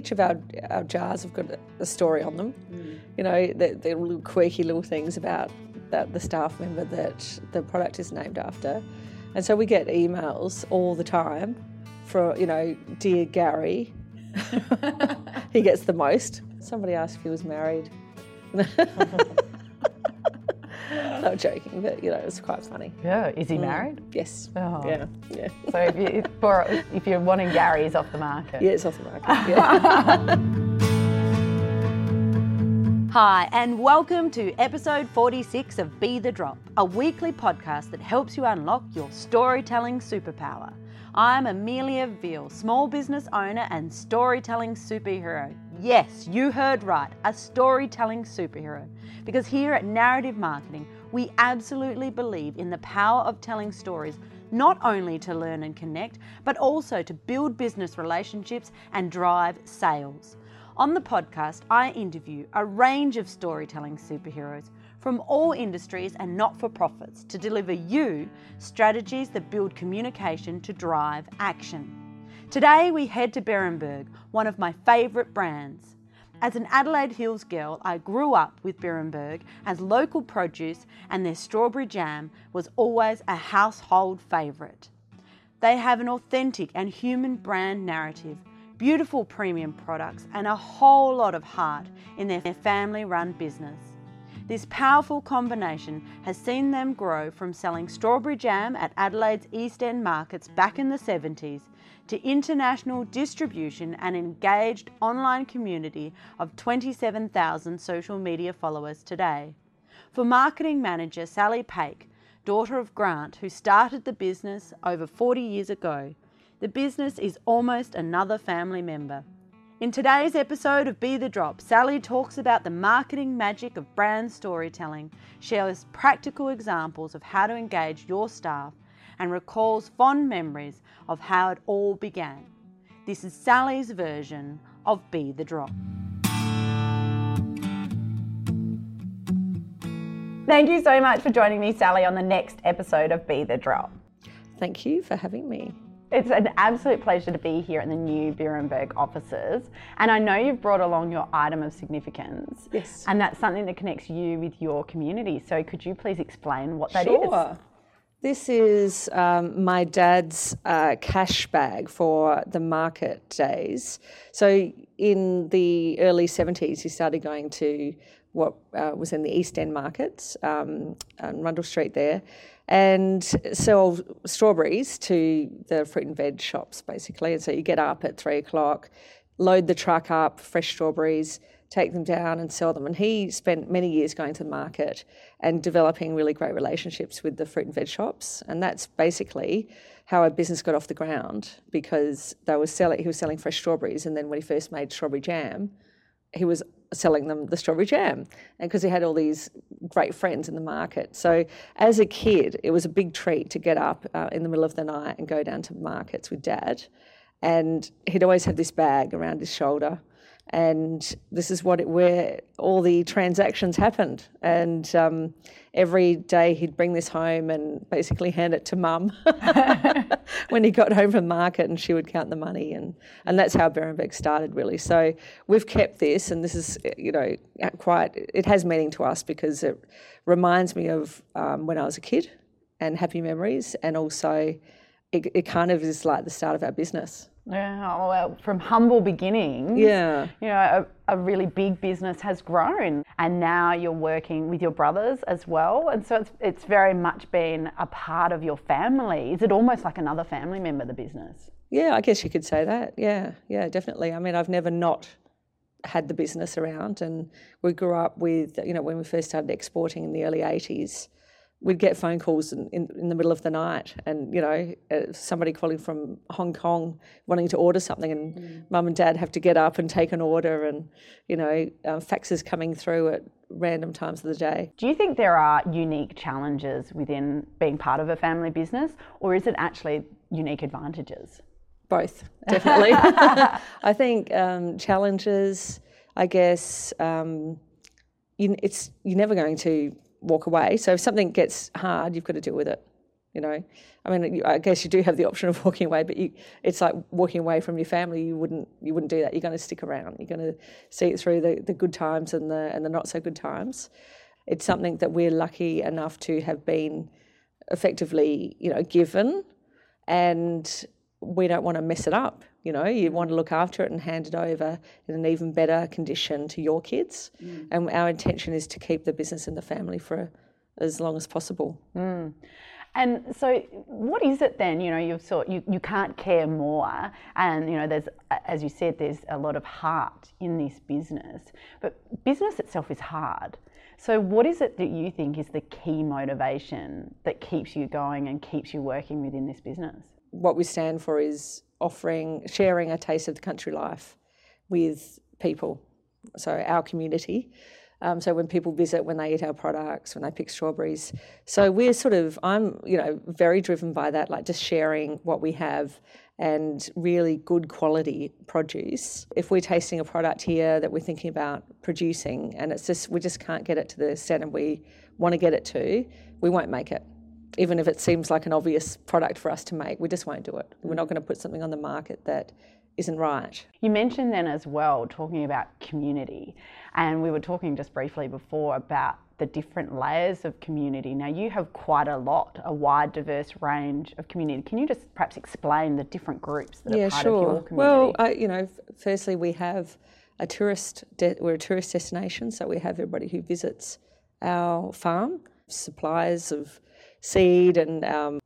each of our, our jars have got a story on them. Mm. You know, they're, they're, little quirky little things about, about the staff member that the product is named after. And so we get emails all the time for, you know, dear Gary. he gets the most. Somebody asked if he was married. Not joking, but you know, it was quite funny. Yeah, is he mm. married? Yes. Oh. Yeah, yeah. So if, you, for, if you're wanting Gary, he's off the market. Yeah, it's off the market. Yeah. Hi, and welcome to episode 46 of Be the Drop, a weekly podcast that helps you unlock your storytelling superpower. I'm Amelia Veal, small business owner and storytelling superhero. Yes, you heard right, a storytelling superhero. Because here at Narrative Marketing, we absolutely believe in the power of telling stories, not only to learn and connect, but also to build business relationships and drive sales. On the podcast, I interview a range of storytelling superheroes from all industries and not for profits to deliver you strategies that build communication to drive action. Today we head to Beerenberg, one of my favourite brands. As an Adelaide Hills girl, I grew up with Beerenberg as local produce, and their strawberry jam was always a household favourite. They have an authentic and human brand narrative, beautiful premium products, and a whole lot of heart in their family run business. This powerful combination has seen them grow from selling strawberry jam at Adelaide's East End markets back in the 70s to international distribution and engaged online community of 27,000 social media followers today. For marketing manager Sally Paech, daughter of Grant, who started the business over 40 years ago, the business is almost another family member. In today's episode of Be the Drop, Sally talks about the marketing magic of brand storytelling, shares practical examples of how to engage your staff, and recalls fond memories of how it all began. This is Sally's version of Be the Drop. Thank you so much for joining me, Sally, on the next episode of Be the Drop. Thank you for having me. It's an absolute pleasure to be here in the new Beerenberg offices. And I know you've brought along your item of significance. Yes. And that's something that connects you with your community. So could you please explain what that sure. is? This is um, my dad's uh, cash bag for the market days. So in the early 70s, he started going to what uh, was in the East End markets um, on Rundle Street there and sell strawberries to the fruit and veg shops basically. And so you get up at three o'clock, load the truck up, fresh strawberries, take them down and sell them. And he spent many years going to the market and developing really great relationships with the fruit and veg shops. And that's basically how our business got off the ground because they were selling he was selling fresh strawberries and then when he first made strawberry jam, he was selling them the strawberry jam and because he had all these great friends in the market so as a kid it was a big treat to get up uh, in the middle of the night and go down to markets with dad and he'd always have this bag around his shoulder and this is what it, where all the transactions happened. And um, every day he'd bring this home and basically hand it to mum when he got home from market, and she would count the money, and and that's how Beerenberg started really. So we've kept this, and this is you know quite it has meaning to us because it reminds me of um, when I was a kid and happy memories, and also it, it kind of is like the start of our business. Yeah, well, from humble beginnings, yeah, you know, a, a, really big business has grown, and now you're working with your brothers as well, and so it's it's very much been a part of your family. Is it almost like another family member, the business? Yeah, I guess you could say that. Yeah, yeah, definitely. I mean, I've never not had the business around, and we grew up with, you know, when we first started exporting in the early '80s we'd get phone calls in, in, in, the middle of the night and you know uh, somebody calling from hong kong wanting to order something and mm. mum and dad have to get up and take an order and you know uh, faxes coming through at random times of the day. Do you think there are unique challenges within being part of a family business or is it actually unique advantages? Both definitely. I think um, challenges i guess um, you, it's you're never going to walk away. So if something gets hard, you've got to deal with it. You know, I mean, I guess you do have the option of walking away, but you, it's like walking away from your family. You wouldn't, you wouldn't do that. You're going to stick around. You're going to see it through the, the good times and the and the not so good times. It's something that we're lucky enough to have been effectively, you know, given, and we don't want to mess it up. You know, you want to look after it and hand it over in an even better condition to your kids. Mm. And our intention is to keep the business in the family for as long as possible. Mm. And so, what is it then? You know, you've sort you, you can't care more, and you know, there's as you said, there's a lot of heart in this business, but business itself is hard. So, what is it that you think is the key motivation that keeps you going and keeps you working within this business? what we stand for is offering, sharing a taste of the country life with people, so our community. Um, so when people visit, when they eat our products, when they pick strawberries, so we're sort of, I'm, you know, very driven by that, like just sharing what we have and really good quality produce. If we're tasting a product here that we're thinking about producing, and it's just we just can't get it to the standard we want to get it to, we won't make it even if it seems like an obvious product for us to make, we just won't do it. We're not going to put something on the market that isn't right. You mentioned then as well talking about community, and we were talking just briefly before about the different layers of community. Now, you have quite a lot, a wide, diverse range of community. Can you just perhaps explain the different groups that yeah, are part sure. of your community? Well, I, you know, firstly, we have a tourist. De- we're a tourist destination, so we have everybody who visits our farm, suppliers of seed and um,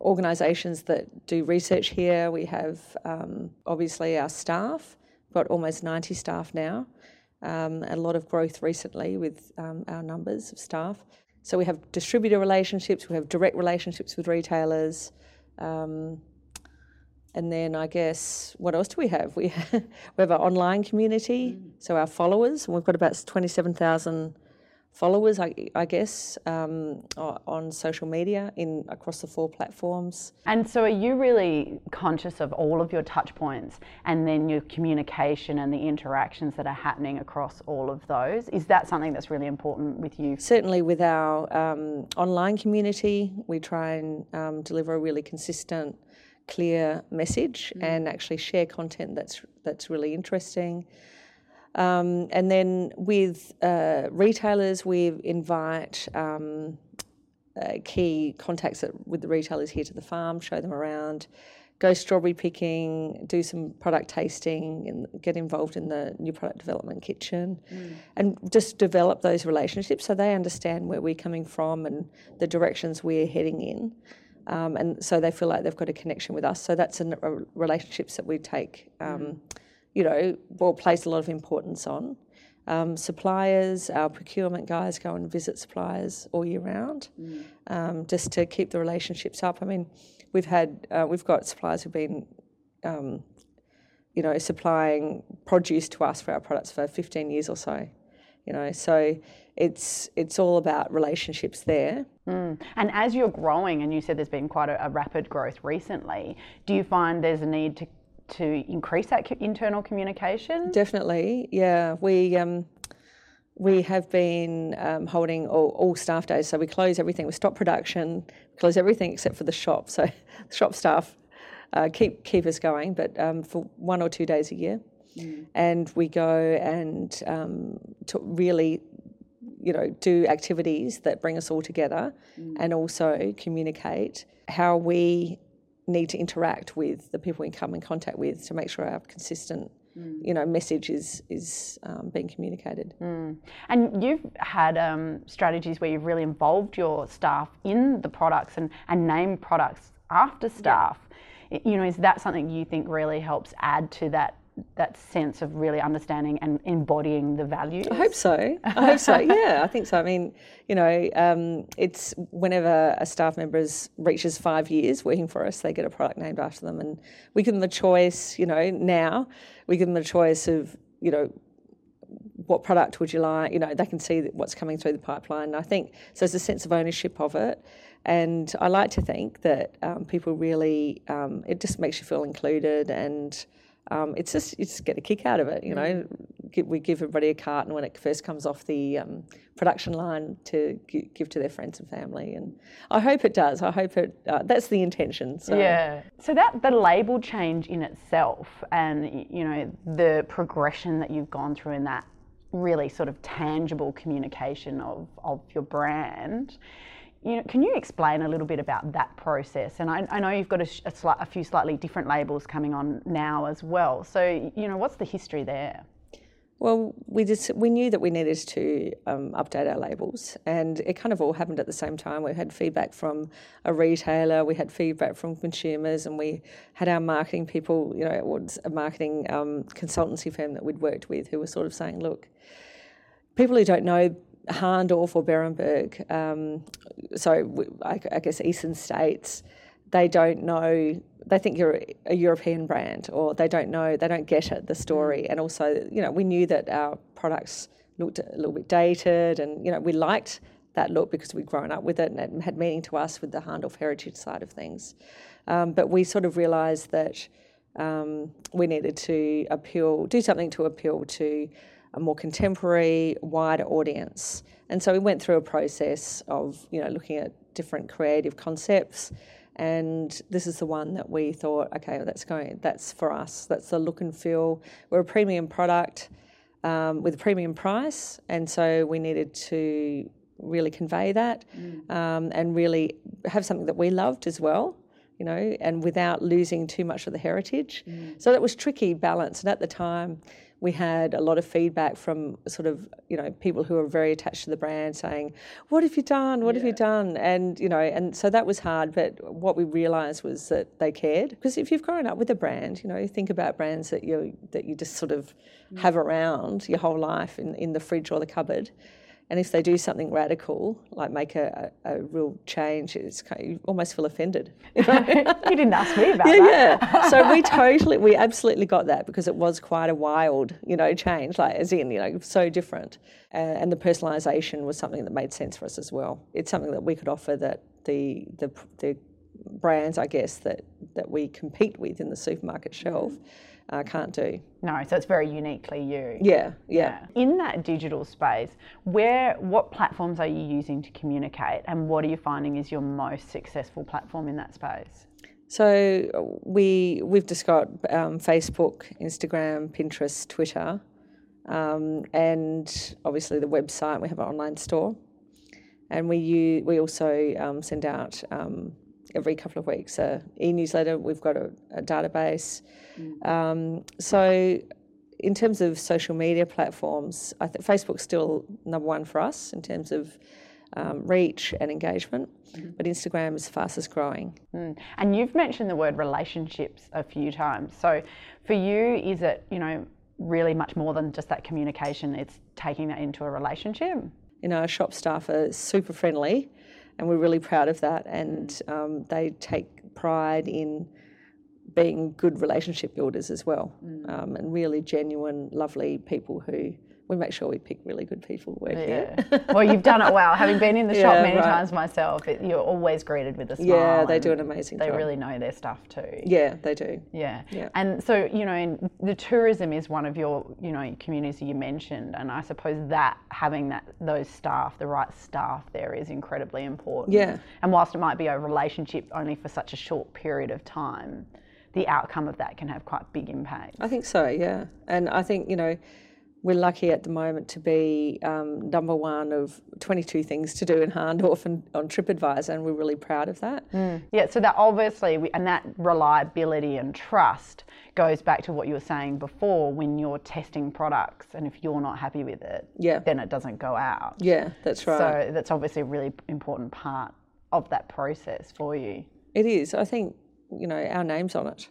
organisations that do research here. We have um, obviously our staff, We've got almost 90 staff now. Um, a lot of growth recently with um, our numbers of staff. So we have distributor relationships, we have direct relationships with retailers. Um, and then I guess what else do we have? We have, we have our online community, so our followers. and We've got about twenty-seven thousand followers, I, I guess, um, on social media in across the four platforms. And so, are you really conscious of all of your touch points and then your communication and the interactions that are happening across all of those? Is that something that's really important with you? Certainly, with our um, online community, we try and um, deliver a really consistent, clear message and actually share content that's that's really interesting. Um, and then with uh, retailers, we invite um, uh, key contacts that, with the retailers here to the farm, show them around, go strawberry picking, do some product tasting, and get involved in the new product development kitchen, and just develop those relationships so they understand where we're coming from and the directions we're heading in. Um, and so they feel like they've got a connection with us. So that's a, a relationships that we take, um, you know, or place a lot of importance on. Um, suppliers, our procurement guys go and visit suppliers all year round, um, just to keep the relationships up. I mean, we've had uh, we've got suppliers who've been, um, you know, supplying produce to us for our products for 15 years or so. You know, so it's it's all about relationships there. And as you're growing, and you said there's been quite a, a rapid growth recently, do you find there's a need to, to increase that internal communication? Definitely, yeah. We um, we have been um, holding all, all staff days, so we close everything. We stop production, close everything except for the shop. So the shop staff uh, keep keep us going, but um, for one or two days a year, and we go and um, to really, you know, do activities that bring us all together, and also communicate how we need to interact with the people we come in contact with to make sure our consistent you know message is is um, being communicated. And you've had um, strategies where you've really involved your staff in the products and, and named products after staff. I- You know, is that something you think really helps add to that that sense of really understanding and embodying the values? I hope so. I hope so. Yeah, I think so. I mean, you know, um, it's whenever a staff member is, reaches five years working for us, they get a product named after them, and we give them a choice. You know, now we give them a choice of, you know, what product would you like? You know, they can see what's coming through the pipeline. I think so. There's a sense of ownership of it, and I like to think that um, people really, um, it just makes you feel included and um, it's just you just get a kick out of it. You know, we give everybody a carton when it first comes off the um, production line to gi- give to their friends and family, and I hope it does. I hope it. Uh, that's the intention. So. Yeah. So that the label change in itself, and you know the progression that you've gone through in that really sort of tangible communication of of your brand. You know, can you explain a little bit about that process? And I, I know you've got a, a, slight, a few slightly different labels coming on now as well. So you know, what's the history there? Well, we just we knew that we needed to um, update our labels, and it kind of all happened at the same time. We had feedback from a retailer, we had feedback from consumers, and we had our marketing people. You know, it was a marketing um, consultancy firm that we'd worked with who were sort of saying, "Look, people who don't know Hahndorf or Beerenberg, um, so I guess Eastern states, they don't know. They think you're a European brand, or they don't know. They don't get it, the story. And also, you know, we knew that our products looked a little bit dated, and you know, we liked that look because we'd grown up with it, and it had meaning to us with the Hahndorf heritage side of things. Um, but we sort of realised that um, we needed to appeal, do something to appeal to a more contemporary, wider audience. And so we went through a process of, you know, looking at different creative concepts. And this is the one that we thought, okay, well, that's going, that's for us. That's the look and feel. We're a premium product um, with a premium price, and so we needed to really convey that um, and really have something that we loved as well you know, and without losing too much of the heritage. So that was tricky balance. And at the time, we had a lot of feedback from sort of, you know, people who were very attached to the brand saying, What have you done? What have you done? And, you know, and so that was hard. But what we realised was that they cared. Because if you've grown up with a brand, you know, you think about brands that you that you just sort of mm. have around your whole life in, in the fridge or the cupboard. And if they do something radical, like make a, a, a real change, it's kind you almost feel offended. you didn't ask me about yeah, that. yeah. So we totally, we absolutely got that because it was quite a wild, you know, change. Like as in, you know, so different. Uh, and the personalisation was something that made sense for us as well. It's something that we could offer that the the the brands, I guess, that that we compete with in the supermarket shelf uh, can't do. No, so it's very uniquely you. Yeah, yeah. In that digital space, where what platforms are you using to communicate, and what are you finding is your most successful platform in that space? So we we've just got um, Facebook, Instagram, Pinterest, Twitter, um, and obviously the website. We have an online store, and we use, we also um, send out um, every couple of weeks a e-newsletter. We've got a, a database. Um, so in terms of social media platforms, I think Facebook's still number one for us in terms of um, reach and engagement, but Instagram is the fastest growing. Mm. And you've mentioned the word relationships a few times. So for you, is it, you know, really much more than just that communication? It's taking that into a relationship? you know, our shop staff are super friendly, and we're really proud of that. And um, they take pride in being good relationship builders as well, um, and really genuine, lovely people who we make sure we pick really good people who work here. Well, you've done it well. Having been in the shop many right. times myself, it, you're always greeted with a smile. Yeah, they do an amazing They job. They really know their stuff too. Yeah, they do. Yeah. Yeah. And so, you know, in, the tourism is one of your, you know, communities you mentioned, and I suppose that having that those staff, the right staff there is incredibly important. Yeah. And whilst it might be a relationship only for such a short period of time, the outcome of that can have quite big impact. I think so, yeah. And I think, you know, we're lucky at the moment to be um, number one of 22 things to do in Hahndorf and on TripAdvisor, and we're really proud of that. Yeah, so that obviously, we, and that reliability and trust goes back to what you were saying before when you're testing products, and if you're not happy with it, Yeah. then it doesn't go out. Yeah, that's right. So that's obviously a really important part of that process for you. It is. I think, you know, our name's on it.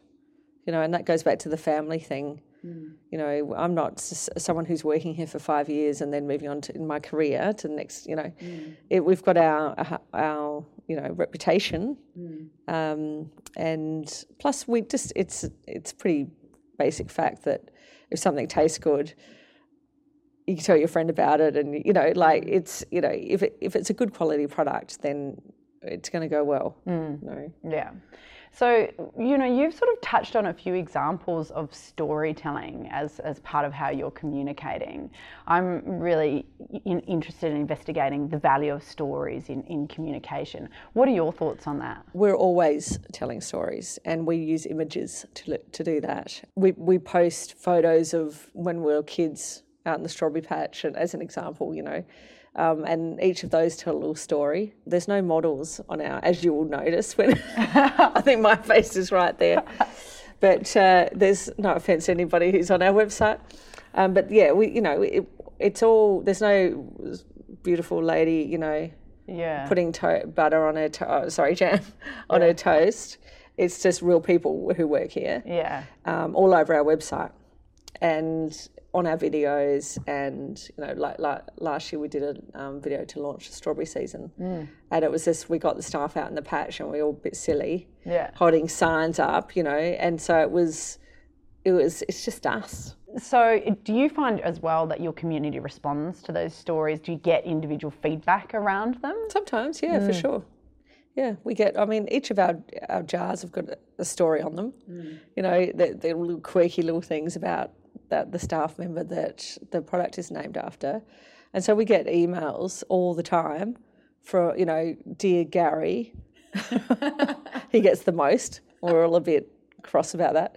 You know, and that goes back to the family thing. Mm. You know, I'm not someone who's working here for five years and then moving on to in my career to the next. You know, mm. it, we've got our our you know reputation, mm. um, and plus we just it's it's pretty basic fact that if something tastes good, you can tell your friend about it, and you know, like it's you know if it, if it's a good quality product, then it's going to go well. You know. Yeah. So, you know, you've sort of touched on a few examples of storytelling as, as part of how you're communicating. I'm really in, interested in investigating the value of stories in, in communication. What are your thoughts on that? We're always telling stories and we use images to, to do that. We, we post photos of when we were kids out in the strawberry patch, and as an example, you know, um, and each of those tell a little story. There's no models on our, as you will notice when I think my face is right there. But uh, there's no offence to anybody who's on our website. Um, but yeah, we you know it, it's all there's no beautiful lady you know Yeah. putting to- butter on her to- oh, sorry jam on her toast. It's just real people who work here yeah. um, all over our website and on our videos and you know like, like last year we did a um, video to launch the strawberry season. Mm. And it was just we got the staff out in the patch and we were all a bit silly. Yeah. holding signs up you know and so it was it was it's just us. So, do you find as well that your community responds to those stories? Do you get individual feedback around them? sometimes yeah for mm. sure. Yeah we get i mean each of our our jars have got a, story on them. Mm. You know they're, they're little quirky little things about that the staff member that the product is named after. And so we get emails all the time for you know dear gary. He gets the most. We're all a bit cross about that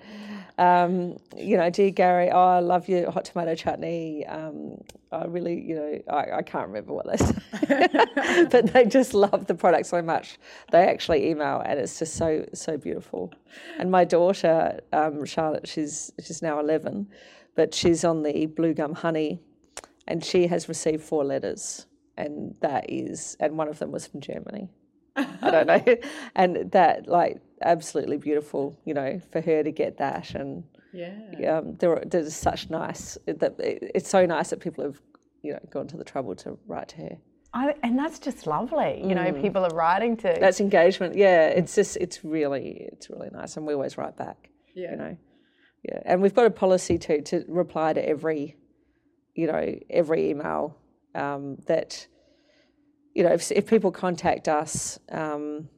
um, you know, dear Gary, oh, I love your hot tomato chutney. Um, I really, you know, I, I can't remember what they say, but they just love the product so much. They actually email, and it's just so so beautiful. And my daughter, um, Charlotte, she's she's now eleven, but she's on the Blue Gum Honey, and she has received four letters, and that is, and one of them was from Germany. I don't know. And that, like, absolutely beautiful, you know, for her to get that. And Yeah. um, there, are- there's such nice, that it's so nice that people have, you know, gone to the trouble to write to her. I, and that's just lovely. You know, people are writing to. That's engagement. Yeah. It's just, it's really, it's really nice. And we always write back, yeah. you know. Yeah. And we've got a policy too to reply to every, you know, every email um, that, you know, if, if people contact us um,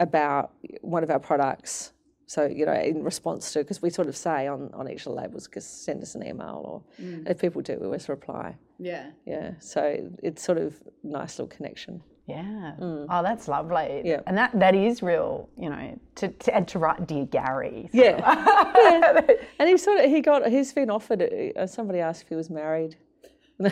about one of our products, so you know, in response to, because we sort of say on, on each of the labels, because send us an email, or if people do, we always reply. Yeah. Yeah, so it's sort of nice little connection. Yeah. Oh, that's lovely. Yeah. And that, that is real, you know, to, to, and to write Dear Gary. Yeah, yeah. and he sort of he got he's been offered. Uh, somebody asked if he was married.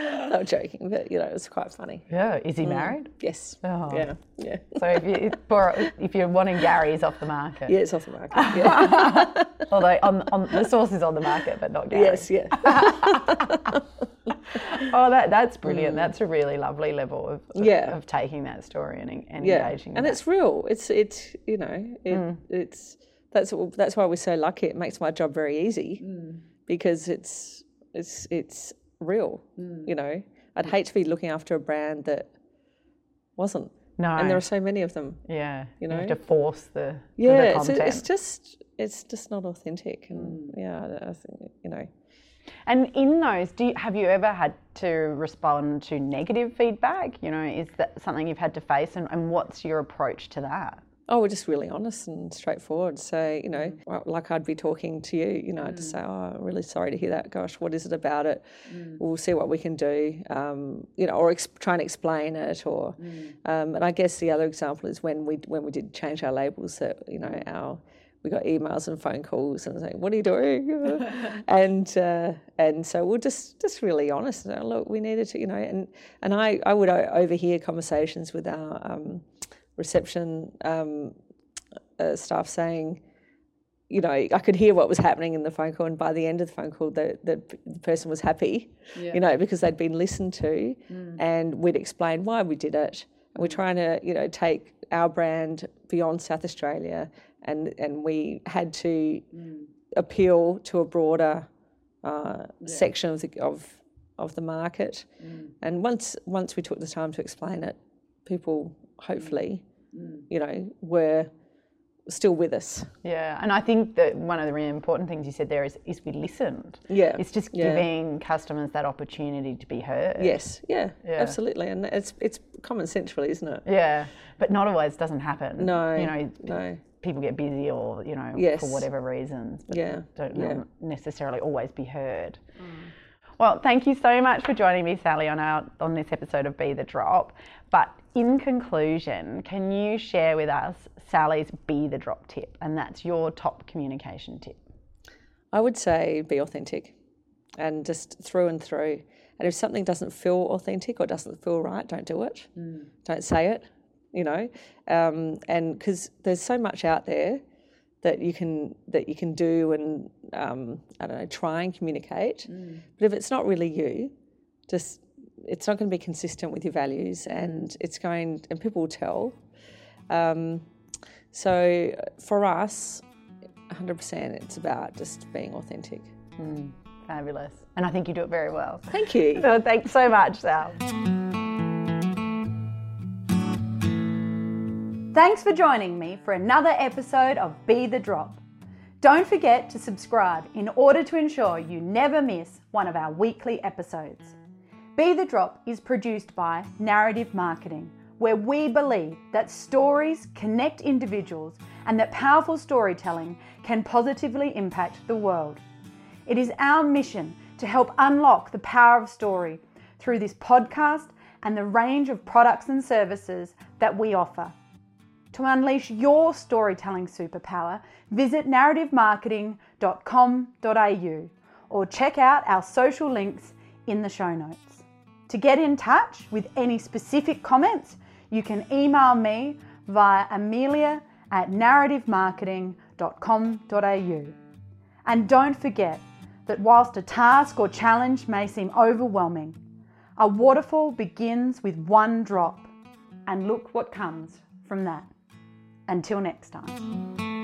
Not joking, but you know, it was quite funny. Yeah. Is he married? Yes. Oh. Yeah. Yeah. So if, you, if, for, if you're wanting Gary, he's off the market. Yeah, it's off the market. Yeah. Although on, on, the sauce is on the market, but not Gary. yes. Yeah. Oh, that, that's brilliant. That's a really lovely level of, of, Mm. Yeah. of taking that story and, and yeah. engaging. And with it's real. It's it's you know it, Mm. it's that's that's why we're so lucky. It makes my job very easy Mm. because it's it's it's real. Mm. You know, I'd hate to be looking after a brand that wasn't. no. And there are so many of them. yeah. you know? to force the, Yeah, the it's, it's just it's just not authentic, Mm. and yeah, I think you know. And in those, do you, have you ever had to respond to negative feedback? You know, is that something you've had to face, and, and what's your approach to that? Oh, we're just really honest and straightforward. So, you Mm. know, well, like I'd be talking to you, you know, I'd just say, oh, I'm really sorry to hear that. Gosh, what is it about it? Mm. We'll see what we can do, um, you know, or ex- try and explain it. Or, Mm. um, and I guess the other example is when we when we did change our labels, that you know, our we got emails and phone calls and saying, "What are you doing?" and uh, and so we're just just really honest. And, Look, we needed to, you know, and and I I would overhear conversations with our um, reception um, uh, staff saying, you know, I could hear what was happening in the phone call, and by the end of the phone call, the, the, the person was happy, you know, because they'd been listened to, and we'd explained why we did it. And we're trying to, you know, take our brand beyond South Australia, and and we had to appeal to a broader uh, section of the of of the market. And once once we took the time to explain it, people hopefully, you know, were still with us. Yeah, and I think that one of the really important things you said there is is we listened. Yeah, it's just yeah. giving customers that opportunity to be heard. Yes, yeah, Yeah. absolutely, and it's it's common sense, really, isn't it? Yeah, but not always doesn't happen. No, you know, no. people get busy or you know Yes. for whatever reasons. But Yeah, don't yeah. necessarily always be heard. Well, thank you so much for joining me, Sally, on our on this episode of Be the Drop. But in conclusion, can you share with us Sally's Be the Drop tip, and that's your top communication tip? I would say be authentic and just through and through. And if something doesn't feel authentic or doesn't feel right, don't do it. Don't say it, you know. Um, and because there's so much out there that you can that you can do and um, I don't know try and communicate. But if it's not really you, just it's not going to be consistent with your values, and it's going and people will tell. Um, so for us, 100%, it's about just being authentic. Fabulous, and I think you do it very well. Thank you. So thanks so much, Sal. Thanks for joining me for another episode of Be the Drop. Don't forget to subscribe in order to ensure you never miss one of our weekly episodes. Be the Drop is produced by Narrative Marketing, where we believe that stories connect individuals and that powerful storytelling can positively impact the world. It is our mission to help unlock the power of story through this podcast and the range of products and services that we offer. To unleash your storytelling superpower, visit narrativemarketing.com.au or check out our social links in the show notes. To get in touch with any specific comments, you can email me via amelia at narrativemarketing.com.au. And don't forget that whilst a task or challenge may seem overwhelming, a waterfall begins with one drop, and look what comes from that. Until next time.